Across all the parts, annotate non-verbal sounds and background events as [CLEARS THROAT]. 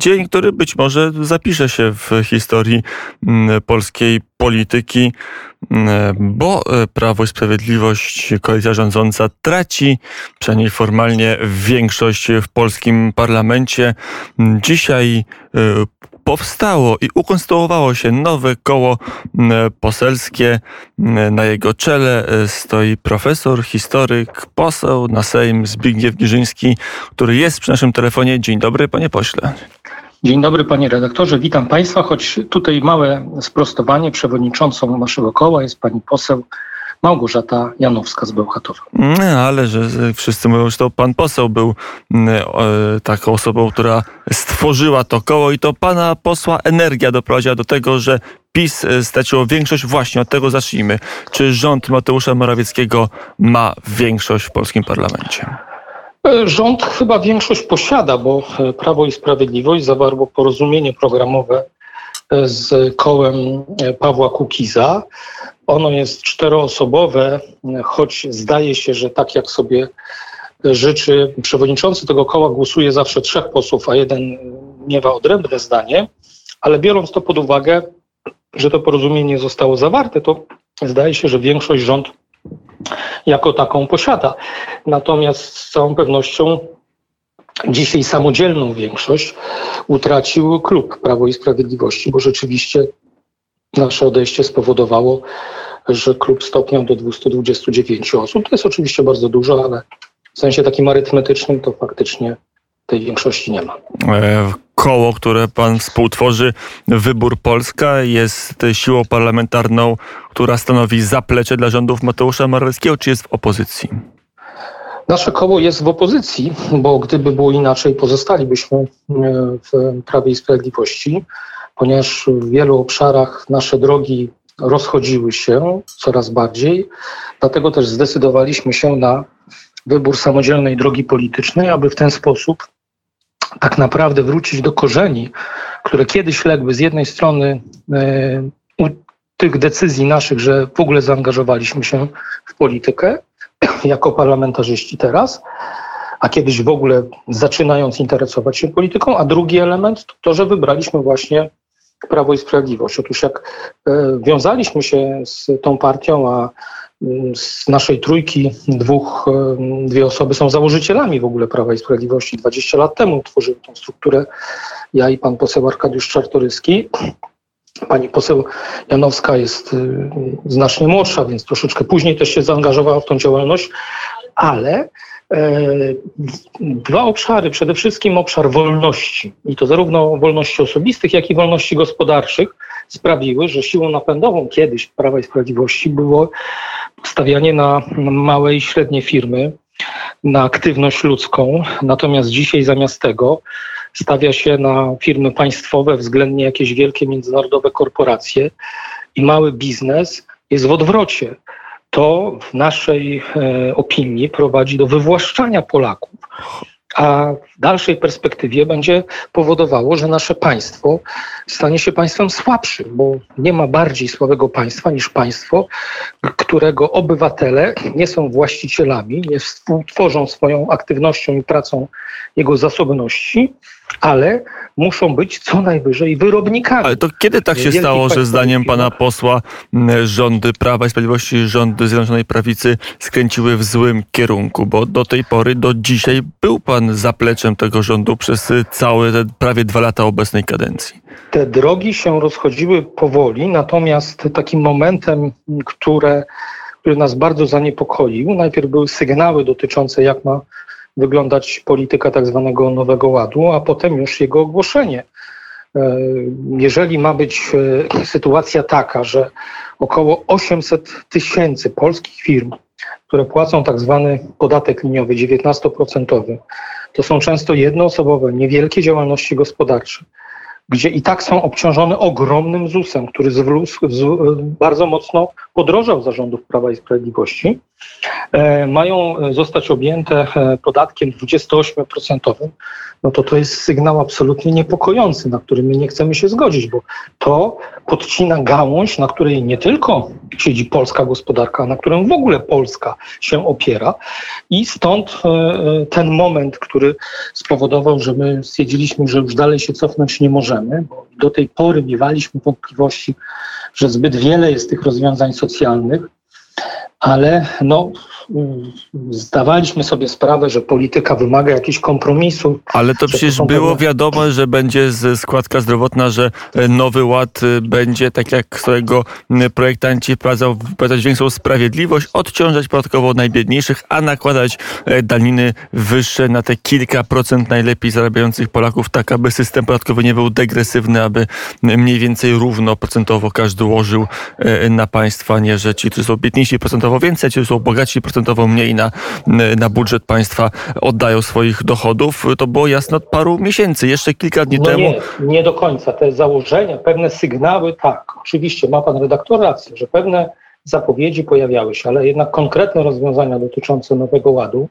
dzień, który być może zapisze się w historii mm, polskiej polityki, mm, bo e, Prawo i Sprawiedliwość, koalicja rządząca traci, przynajmniej formalnie, większość w polskim parlamencie. Dzisiaj e, powstało i ukonstruowało się nowe koło poselskie. Na jego czele e, stoi profesor, historyk, poseł na Sejm Zbigniew Giżyński, który jest przy naszym telefonie. Dzień dobry, panie pośle. Dzień dobry panie redaktorze, witam państwa, choć tutaj małe sprostowanie. Przewodniczącą naszego koła jest pani poseł Małgorzata Janowska z Bełchatowa. No, ale że wszyscy mówią, że to pan poseł był mm, e, taką osobą, która stworzyła to koło i to pana posła energia doprowadziła do tego, że PiS e, straciło większość. Właśnie od tego zacznijmy. Czy rząd Mateusza Morawieckiego ma większość w polskim parlamencie? E, rząd chyba większość posiada, bo Prawo i Sprawiedliwość zawarło porozumienie programowe z kołem Pawła Kukiza. Ono jest czteroosobowe, choć zdaje się, że tak jak sobie życzy przewodniczący tego koła, głosuje zawsze trzech posłów, a jeden miewa odrębne zdanie, ale biorąc to pod uwagę, że to porozumienie zostało zawarte, to zdaje się, że większość rząd jako taką posiada. Natomiast z całą pewnością dzisiaj samodzielną większość utracił klub Prawo i Sprawiedliwości, bo rzeczywiście nasze odejście spowodowało, że klub stopniał do 229 osób. To jest oczywiście bardzo dużo, ale w sensie takim arytmetycznym to faktycznie tej większości nie ma. E, koło, które pan współtworzy, Wybór Polska, jest siłą parlamentarną, która stanowi zaplecze dla rządów Mateusza Morawieckiego, czy jest w opozycji? Nasze koło jest w opozycji, bo gdyby było inaczej, pozostalibyśmy e, w Prawie i Sprawiedliwości ponieważ w wielu obszarach nasze drogi rozchodziły się coraz bardziej. Dlatego też zdecydowaliśmy się na wybór samodzielnej drogi politycznej, aby w ten sposób tak naprawdę wrócić do korzeni, które kiedyś legły z jednej strony e, u tych decyzji naszych, że w ogóle zaangażowaliśmy się w politykę [CLEARS THROAT] jako parlamentarzyści teraz, a kiedyś w ogóle zaczynając interesować się polityką, a drugi element to to, że wybraliśmy właśnie Prawo i Sprawiedliwość. Otóż jak e, wiązaliśmy się z tą partią, a mm, z naszej trójki dwóch, e, dwie osoby są założycielami w ogóle Prawa i Sprawiedliwości. 20 lat temu tworzyły tę strukturę ja i pan poseł Arkadiusz Czartoryski. Pani poseł Janowska jest y, znacznie młodsza, więc troszeczkę później też się zaangażowała w tą działalność, ale dwa obszary. Przede wszystkim obszar wolności, i to zarówno wolności osobistych, jak i wolności gospodarczych, sprawiły, że siłą napędową kiedyś Prawa i Sprawiedliwości było stawianie na małe i średnie firmy, na aktywność ludzką. Natomiast dzisiaj zamiast tego stawia się na firmy państwowe, względnie jakieś wielkie międzynarodowe korporacje i mały biznes jest w odwrocie to w naszej e, opinii prowadzi do wywłaszczania Polaków, a w dalszej perspektywie będzie powodowało, że nasze państwo stanie się państwem słabszym, bo nie ma bardziej słabego państwa niż państwo, którego obywatele nie są właścicielami, nie współtworzą swoją aktywnością i pracą jego zasobności, ale muszą być co najwyżej wyrobnikami. Ale to kiedy tak się stało, że zdaniem pana posła rządy Prawa i Sprawiedliwości, rządy Zjednoczonej Prawicy skręciły w złym kierunku? Bo do tej pory, do dzisiaj był pan zapleczem tego rządu przez całe te prawie dwa lata obecnej kadencji. Te drogi się rozchodziły powoli, natomiast takim momentem, które, który nas bardzo zaniepokoił, najpierw były sygnały dotyczące jak ma wyglądać polityka tak zwanego Nowego Ładu, a potem już jego ogłoszenie. E, jeżeli ma być e, sytuacja taka, że około 800 tysięcy polskich firm, które płacą tak zwany podatek liniowy 19%, to są często jednoosobowe, niewielkie działalności gospodarcze, gdzie i tak są obciążone ogromnym ZUS-em, który bardzo mocno podrożał zarządów Prawa i Sprawiedliwości, e, mają zostać objęte e, podatkiem 28%, no to to jest sygnał absolutnie niepokojący, na który my nie chcemy się zgodzić, bo to podcina gałąź, na której nie tylko siedzi polska gospodarka, na którą w ogóle Polska się opiera. I stąd e, ten moment, który spowodował, że my stwierdziliśmy, że już dalej się cofnąć nie możemy, bo do tej pory miewaliśmy wątpliwości, że zbyt wiele jest tych rozwiązań socjalnych, ale no, zdawaliśmy sobie sprawę, że polityka wymaga jakichś kompromisów. Ale to przecież to było pewne... wiadomo, że będzie składka zdrowotna, że e, nowy ład e, będzie, tak jak swojego projektanci wprowadzał, wprowadzać większą sprawiedliwość, odciążać podatkowo najbiedniejszych, a nakładać e, daniny wyższe na te kilka procent najlepiej zarabiających Polaków, tak aby system podatkowy nie był degresywny, aby mniej więcej równo procentowo każdy łożył na państwa, nie że ci, którzy są biedniejsi procentowo więcej, ci, są bogaci procentowo mniej na, na budżet państwa oddają swoich dochodów. To było jasne od paru miesięcy, jeszcze kilka dni no temu. Nie, nie do końca. Te założenia, pewne sygnały, tak. Oczywiście ma pan redaktor rację, że pewne zapowiedzi pojawiały się, ale jednak konkretne rozwiązania dotyczące Nowego Ładu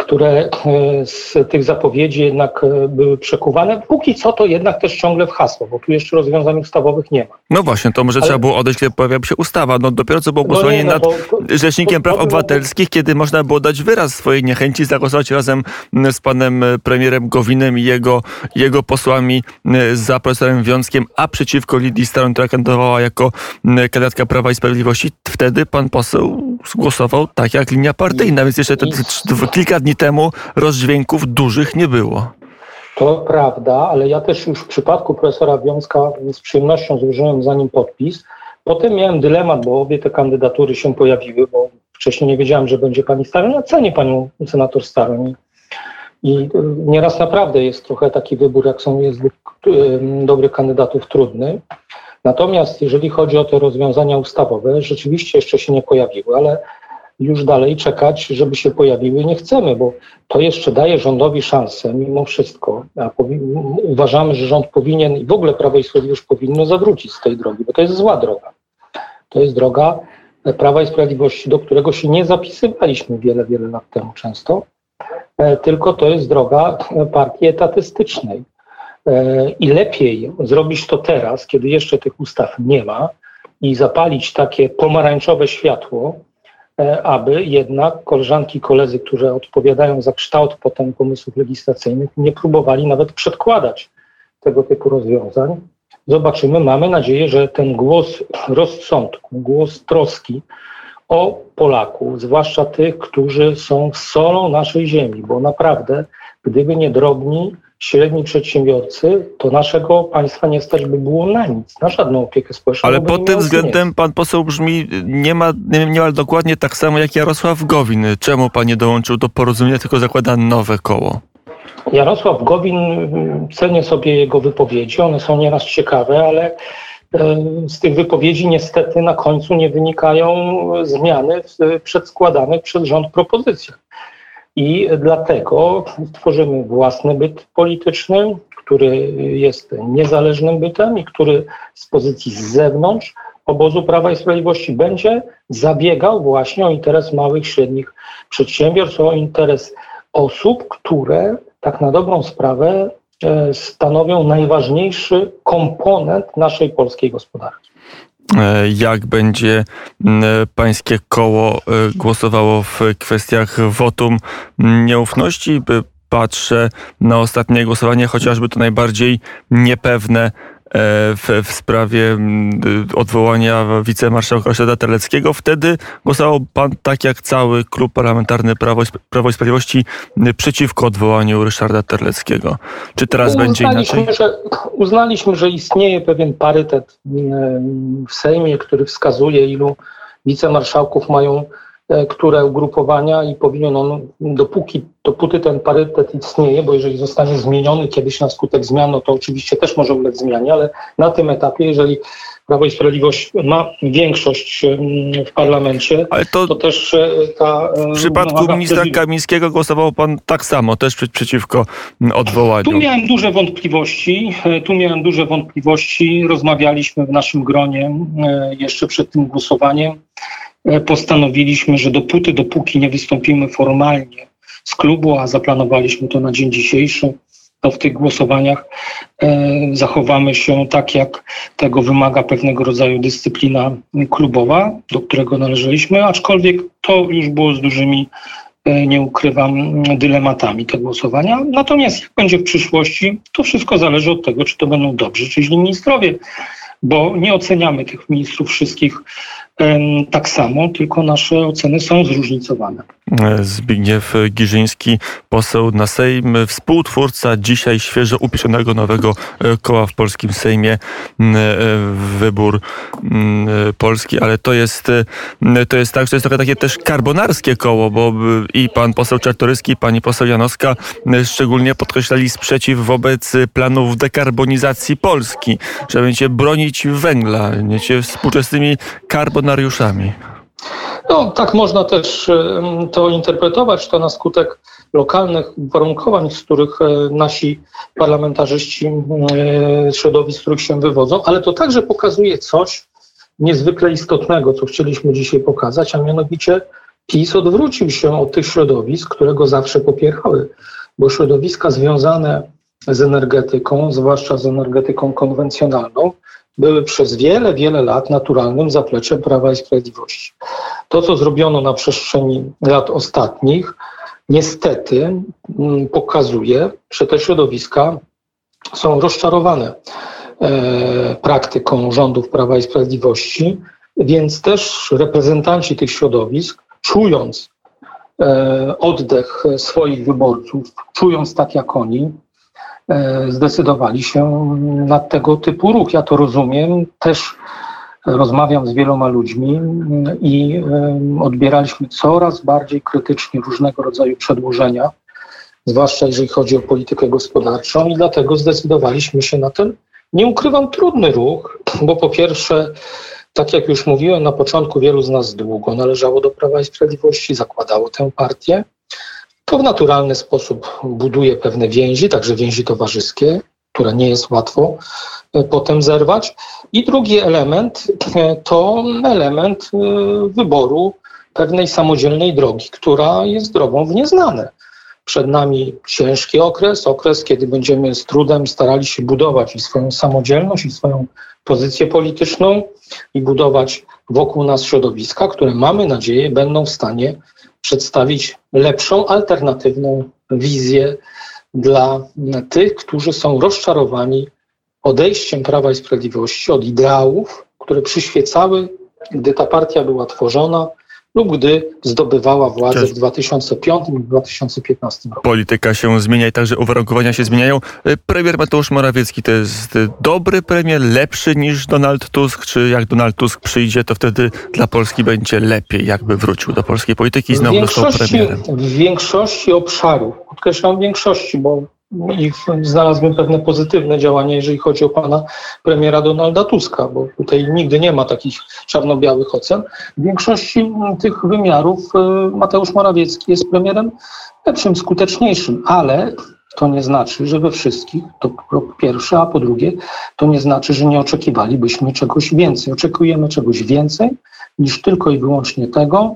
które e, z tych zapowiedzi jednak e, były przekuwane. Póki co to jednak też ciągle w hasło, bo tu jeszcze rozwiązań ustawowych nie ma. No właśnie, to może Ale... trzeba było odejść, kiedy pojawiła się ustawa. No dopiero co było no głosowanie no nie, no, nad Rzecznikiem Praw Obywatelskich, kiedy można było dać wyraz swojej niechęci, zagłosować razem z panem e, premierem Gowinem i jego, jego posłami za profesorem Wiązkiem, a przeciwko Lidii Staron, która kandydowała jako kandydatka Prawa i Sprawiedliwości. Wtedy pan poseł głosował tak jak linia partyjna, więc jeszcze te, kilka dni temu rozdźwięków dużych nie było. To prawda, ale ja też już w przypadku profesora Wiązka z przyjemnością złożyłem za nim podpis. Potem miałem dylemat, bo obie te kandydatury się pojawiły, bo wcześniej nie wiedziałem, że będzie pani Staroń. Ja cenię panią senator Staroń. I nieraz naprawdę jest trochę taki wybór, jak są jest dobrych kandydatów trudny. Natomiast jeżeli chodzi o te rozwiązania ustawowe, rzeczywiście jeszcze się nie pojawiły, ale już dalej czekać, żeby się pojawiły nie chcemy, bo to jeszcze daje rządowi szansę mimo wszystko. uważamy, że rząd powinien i w ogóle Prawo i Sprawiedliwość powinno zawrócić z tej drogi, bo to jest zła droga. To jest droga Prawa i Sprawiedliwości, do którego się nie zapisywaliśmy wiele, wiele lat temu często, e, tylko to jest droga partii etatystycznej. E, I lepiej zrobić to teraz, kiedy jeszcze tych ustaw nie ma, i zapalić takie pomarańczowe światło, aby jednak koleżanki i koledzy, którzy odpowiadają za kształt potem pomysłów legislacyjnych, nie próbowali nawet przedkładać tego typu rozwiązań. Zobaczymy, mamy nadzieję, że ten głos rozsądku, głos troski o Polaków, zwłaszcza tych, którzy są solą naszej ziemi, bo naprawdę, gdyby nie drobni, średni przedsiębiorcy, to naszego państwa nie stać by było na nic, na żadną opiekę społeczną. Ale pod tym względem pan poseł brzmi niemal, niemal dokładnie tak samo jak Jarosław Gowin. Czemu pan nie dołączył do porozumienia, tylko zakłada nowe koło? Jarosław Gowin, cenię sobie jego wypowiedzi, one są nieraz ciekawe, ale e, z tych wypowiedzi niestety na końcu nie wynikają zmiany w przedskładanych przez rząd propozycjach. I dlatego tworzymy własny byt polityczny, który jest niezależnym bytem i który z pozycji z zewnątrz obozu Prawa i Sprawiedliwości będzie zabiegał właśnie o interes małych, średnich przedsiębiorstw, o interes osób, które tak na dobrą sprawę e, stanowią najważniejszy komponent naszej polskiej gospodarki. E, jak będzie pańskie koło e, głosowało w kwestiach wotum nieufności. Patrzę na ostatnie głosowanie, chociażby to najbardziej niepewne E, w, w sprawie odwołania wicemarszałka Ryszarda Terleckiego. Wtedy głosował pan tak jak cały klub parlamentarny Prawo, Prawo i Sprawiedliwości przeciwko odwołaniu Ryszarda Terleckiego. Czy teraz będzie inaczej? Że, uznaliśmy, że istnieje pewien parytet w Sejmie, który wskazuje, ilu wicemarszałków mają E, które ugrupowania i powinien on, dopóki, dopóty ten parytet istnieje, bo jeżeli zostanie zmieniony kiedyś na skutek zmian, no to oczywiście też może ulec zmianie, ale na tym etapie, jeżeli Prawo i Sprawiedliwość ma większość w parlamencie, Ale to, to też e, ta... E, w przypadku ministra Kamińskiego głosował pan tak samo, też przeciwko odwołaniu. Tu miałem duże wątpliwości, e, tu miałem duże wątpliwości. Rozmawialiśmy w naszym gronie jeszcze przed tym głosowaniem. Postanowiliśmy, że dopóty, dopóki nie wystąpimy formalnie z klubu, a zaplanowaliśmy to na dzień dzisiejszy, to w tych głosowaniach e, zachowamy się tak, jak tego wymaga pewnego rodzaju dyscyplina klubowa, do którego należeliśmy, aczkolwiek to już było z dużymi, e, nie ukrywam, dylematami te głosowania. Natomiast jak będzie w przyszłości, to wszystko zależy od tego, czy to będą dobrzy, czy źli ministrowie, bo nie oceniamy tych ministrów wszystkich tak samo, tylko nasze oceny są zróżnicowane. Zbigniew Giżyński, poseł na Sejm, współtwórca dzisiaj świeżo upieczonego nowego e, koła w polskim Sejmie, e, wybór Polski, ale to jest, e, to jest tak, że jest trochę takie też karbonarskie koło, bo i pan poseł Czartoryski, i pani poseł Janowska szczególnie podkreślali sprzeciw wobec planów dekarbonizacji Polski, że będziecie bronić węgla, będziecie współczesnymi karbonariuszami. No, tak można też to interpretować, to na skutek lokalnych uwarunkowań, z których e, nasi parlamentarzyści, e, środowisk, z których się wywodzą, ale to także pokazuje coś niezwykle istotnego, co chcieliśmy dzisiaj pokazać, a mianowicie PiS odwrócił się od tych środowisk, które go zawsze popierały, bo środowiska związane z energetyką, zwłaszcza z energetyką konwencjonalną, były przez wiele, wiele lat naturalnym zapleczem Prawa i Sprawiedliwości. To, co zrobiono na przestrzeni lat ostatnich, niestety mm, pokazuje, że te środowiska są rozczarowane e, praktyką rządów Prawa i Sprawiedliwości, więc też reprezentanci tych środowisk, czując e, oddech swoich wyborców, czując tak jak oni, zdecydowali się na tego typu ruch. Ja to rozumiem. Też rozmawiam z wieloma ludźmi i odbieraliśmy coraz bardziej krytycznie różnego rodzaju przedłużenia, zwłaszcza jeżeli chodzi o politykę gospodarczą, i dlatego zdecydowaliśmy się na ten, nie ukrywam, trudny ruch, bo po pierwsze, tak jak już mówiłem na początku, wielu z nas długo należało do Prawa i Sprawiedliwości, zakładało tę partię. To w naturalny sposób buduje pewne więzi, także więzi towarzyskie, które nie jest łatwo e, potem zerwać. I drugi element e, to element e, wyboru pewnej samodzielnej drogi, która jest drogą w nieznane. Przed nami ciężki okres, okres, kiedy będziemy z trudem starali się budować i swoją samodzielność, i swoją pozycję polityczną, i budować wokół nas środowiska, które mamy nadzieję będą w stanie przedstawić lepszą, alternatywną wizję dla tych, którzy są rozczarowani odejściem Prawa i Sprawiedliwości od ideałów, które przyświecały, gdy ta partia była tworzona, lub gdy zdobywała władzę w 2005 i 2015 roku. Polityka się zmienia i także uwarunkowania się zmieniają. E, premier Mateusz Morawiecki to jest dobry premier, lepszy niż Donald Tusk, czy jak Donald Tusk przyjdzie, to wtedy dla Polski będzie lepiej, jakby wrócił do polskiej polityki i znowu został premierem? W większości obszarów, podkreślam większości, bo i znalazłem pewne pozytywne działania, jeżeli chodzi o pana premiera Donalda Tuska, bo tutaj nigdy nie ma takich czarno-białych ocen. W większości tych wymiarów e, Mateusz Morawiecki jest premierem lepszym, skuteczniejszym, ale to nie znaczy, że we wszystkich, to po pierwsze, a po drugie, to nie znaczy, że nie oczekiwalibyśmy czegoś więcej. Oczekujemy czegoś więcej niż tylko i wyłącznie tego,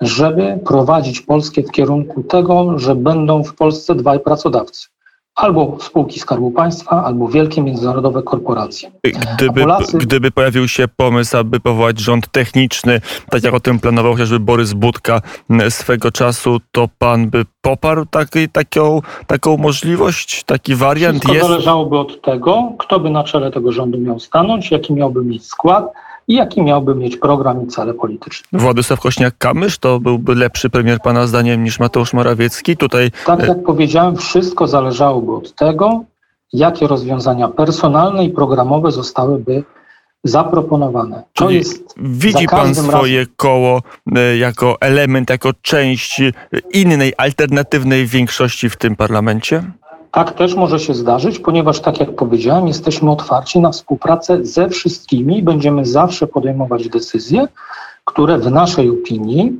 żeby prowadzić Polskę w kierunku tego, że będą w Polsce dwaj pracodawcy albo spółki Skarbu Państwa, albo wielkie międzynarodowe korporacje. Gdyby, Polacy... gdyby pojawił się pomysł, aby powołać rząd techniczny, tak jak o tym planował chociażby Borys Budka swego czasu, to pan by poparł taki, taką, taką możliwość, taki wariant? Wszystko jest? zależałoby od tego, kto by na czele tego rządu miał stanąć, jaki miałby mieć skład, i jaki miałby mieć program i cele polityczne. Władysław Kośniak-Kamysz to byłby lepszy premier pana zdaniem niż Mateusz Morawiecki? Tutaj... Tak jak powiedziałem, wszystko zależałoby od tego, jakie rozwiązania personalne i programowe zostałyby zaproponowane. To jest widzi pan swoje razem... koło e, jako element, jako część innej, alternatywnej większości w tym parlamencie? Tak też może się zdarzyć, ponieważ, tak jak powiedziałem, jesteśmy otwarci na współpracę ze wszystkimi i będziemy zawsze podejmować decyzje, które w naszej opinii,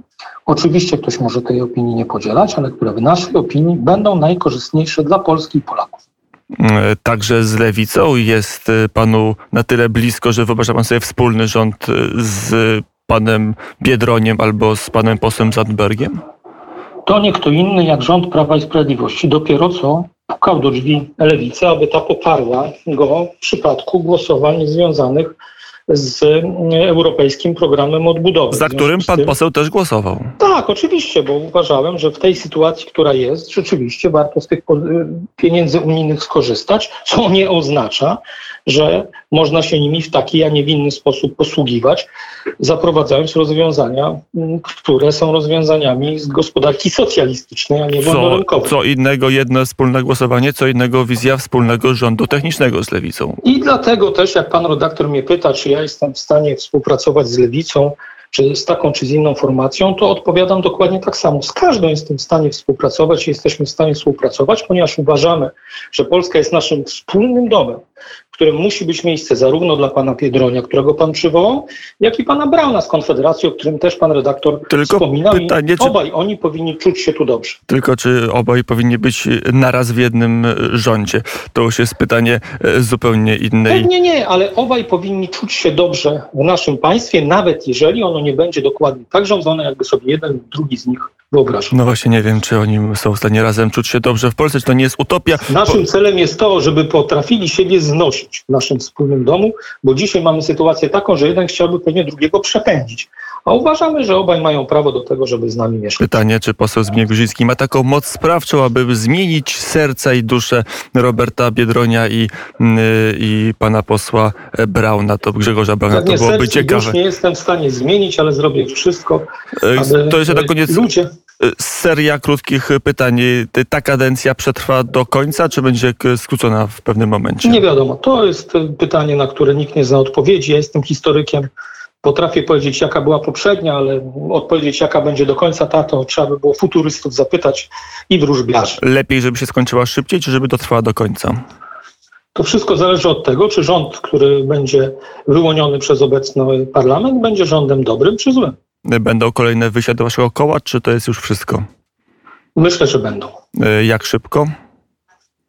oczywiście ktoś może tej opinii nie podzielać, ale które w naszej opinii będą najkorzystniejsze dla Polski i Polaków. E, Także z lewicą jest e, panu na tyle blisko, że wyobraża pan sobie wspólny rząd e, z panem Biedroniem albo z panem posłem Zandbergiem? To nie kto inny jak rząd Prawa i Sprawiedliwości. Dopiero co pukał do drzwi lewicy, aby ta poparła go w przypadku głosowań związanych z mm, Europejskim Programem Odbudowy. Za którym pan poseł też głosował. Tak, oczywiście, bo uważałem, że w tej sytuacji, która jest, rzeczywiście warto z tych y, pieniędzy unijnych skorzystać, co nie oznacza, że można się nimi w taki, a nie w inny sposób posługiwać, zaprowadzając rozwiązania, które są rozwiązaniami z gospodarki socjalistycznej, a nie Co, wolnorynkowej. co innego jedno wspólne głosowanie, co innego wizja wspólnego rządu technicznego z lewicą. I dlatego też, jak pan redaktor mnie pyta, czy ja jestem w stanie współpracować z lewicą, czy z taką, czy z inną formacją, to odpowiadam dokładnie tak samo. Z każdą jestem w stanie współpracować i jesteśmy w stanie współpracować, ponieważ uważamy, że Polska jest naszym wspólnym domem, którym musi być miejsce zarówno dla pana Piedronia, którego pan przywołał, jak i pana Brauna z Konfederacji, o którym też pan redaktor Tylko wspominał. pytanie, czy- obaj oni powinni czuć się tu dobrze. Tylko czy obaj powinni być naraz w jednym e, rządzie? To już jest pytanie e, zupełnie innej. Pewnie nie, ale obaj powinni czuć się dobrze w naszym państwie, nawet jeżeli ono nie będzie dokładnie tak rządzone, jakby sobie jeden drugi z nich wyobrażał. No właśnie nie wiem, czy oni są w stanie razem czuć się dobrze w Polsce, czy to nie jest utopia. Naszym celem jest to, żeby potrafili siebie znosić w naszym wspólnym domu, bo dzisiaj mamy sytuację taką, że jeden chciałby pewnie drugiego przepędzić. A uważamy, że obaj mają prawo do tego, żeby z nami mieszkać. Pytanie, czy poseł Zbigniew Grzyński ma taką moc sprawczą, aby zmienić serca i duszę Roberta Biedronia i, mm, i pana posła Brauna, to Grzegorza Brauna. To Pewnie byłoby serc i ciekawe. dusz nie jestem w stanie zmienić, ale zrobię wszystko, aby To jeszcze na koniec ludzie... seria krótkich pytań. Ta kadencja przetrwa do końca, czy będzie skrócona w pewnym momencie? Nie wiadomo. To jest pytanie, na które nikt nie zna odpowiedzi. Ja jestem historykiem. Potrafię powiedzieć, jaka była poprzednia, ale odpowiedzieć, jaka będzie do końca ta, to trzeba by było futurystów zapytać i wróżbiarzy. Lepiej, żeby się skończyła szybciej, czy żeby dotrwała do końca? To wszystko zależy od tego, czy rząd, który będzie wyłoniony przez obecny parlament, będzie rządem dobrym czy złym. Będą kolejne wyjścia do waszego koła, czy to jest już wszystko? Myślę, że będą. E, Jak szybko?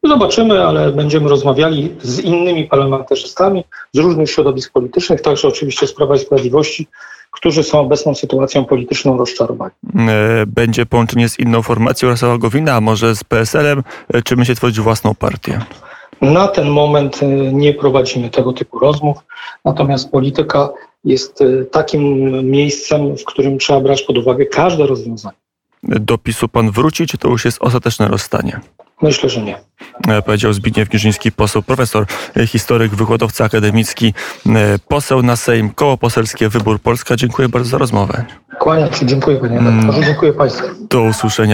Zobaczymy, ale będziemy rozmawiali z innymi parlamentarzystami z różnych środowisk politycznych, także oczywiście z Prawa i Sprawiedliwości, którzy są obecną sytuacją polityczną rozczarowani. E, Będzie połączenie z inną formacją Jarosława Gowina, a może z PSL-em, e, czy będzie tworzyć własną partię? Na ten moment nie prowadzimy tego typu rozmów, natomiast polityka jest y, takim miejscem, w którym trzeba brać pod uwagę każde rozwiązanie. Do PiSu pan wróci, czy to już jest ostateczne rozstanie? Myślę, że nie. E, Powiedział Zbigniew Giżyński, poseł, profesor, e, historyk, wykładowca akademicki, e, poseł na Sejm, koło poselskie Wybór Polska. Dziękuję bardzo za rozmowę. Kłaniam się, dziękuję panie redaktorze, dziękuję państwu. Do usłyszenia.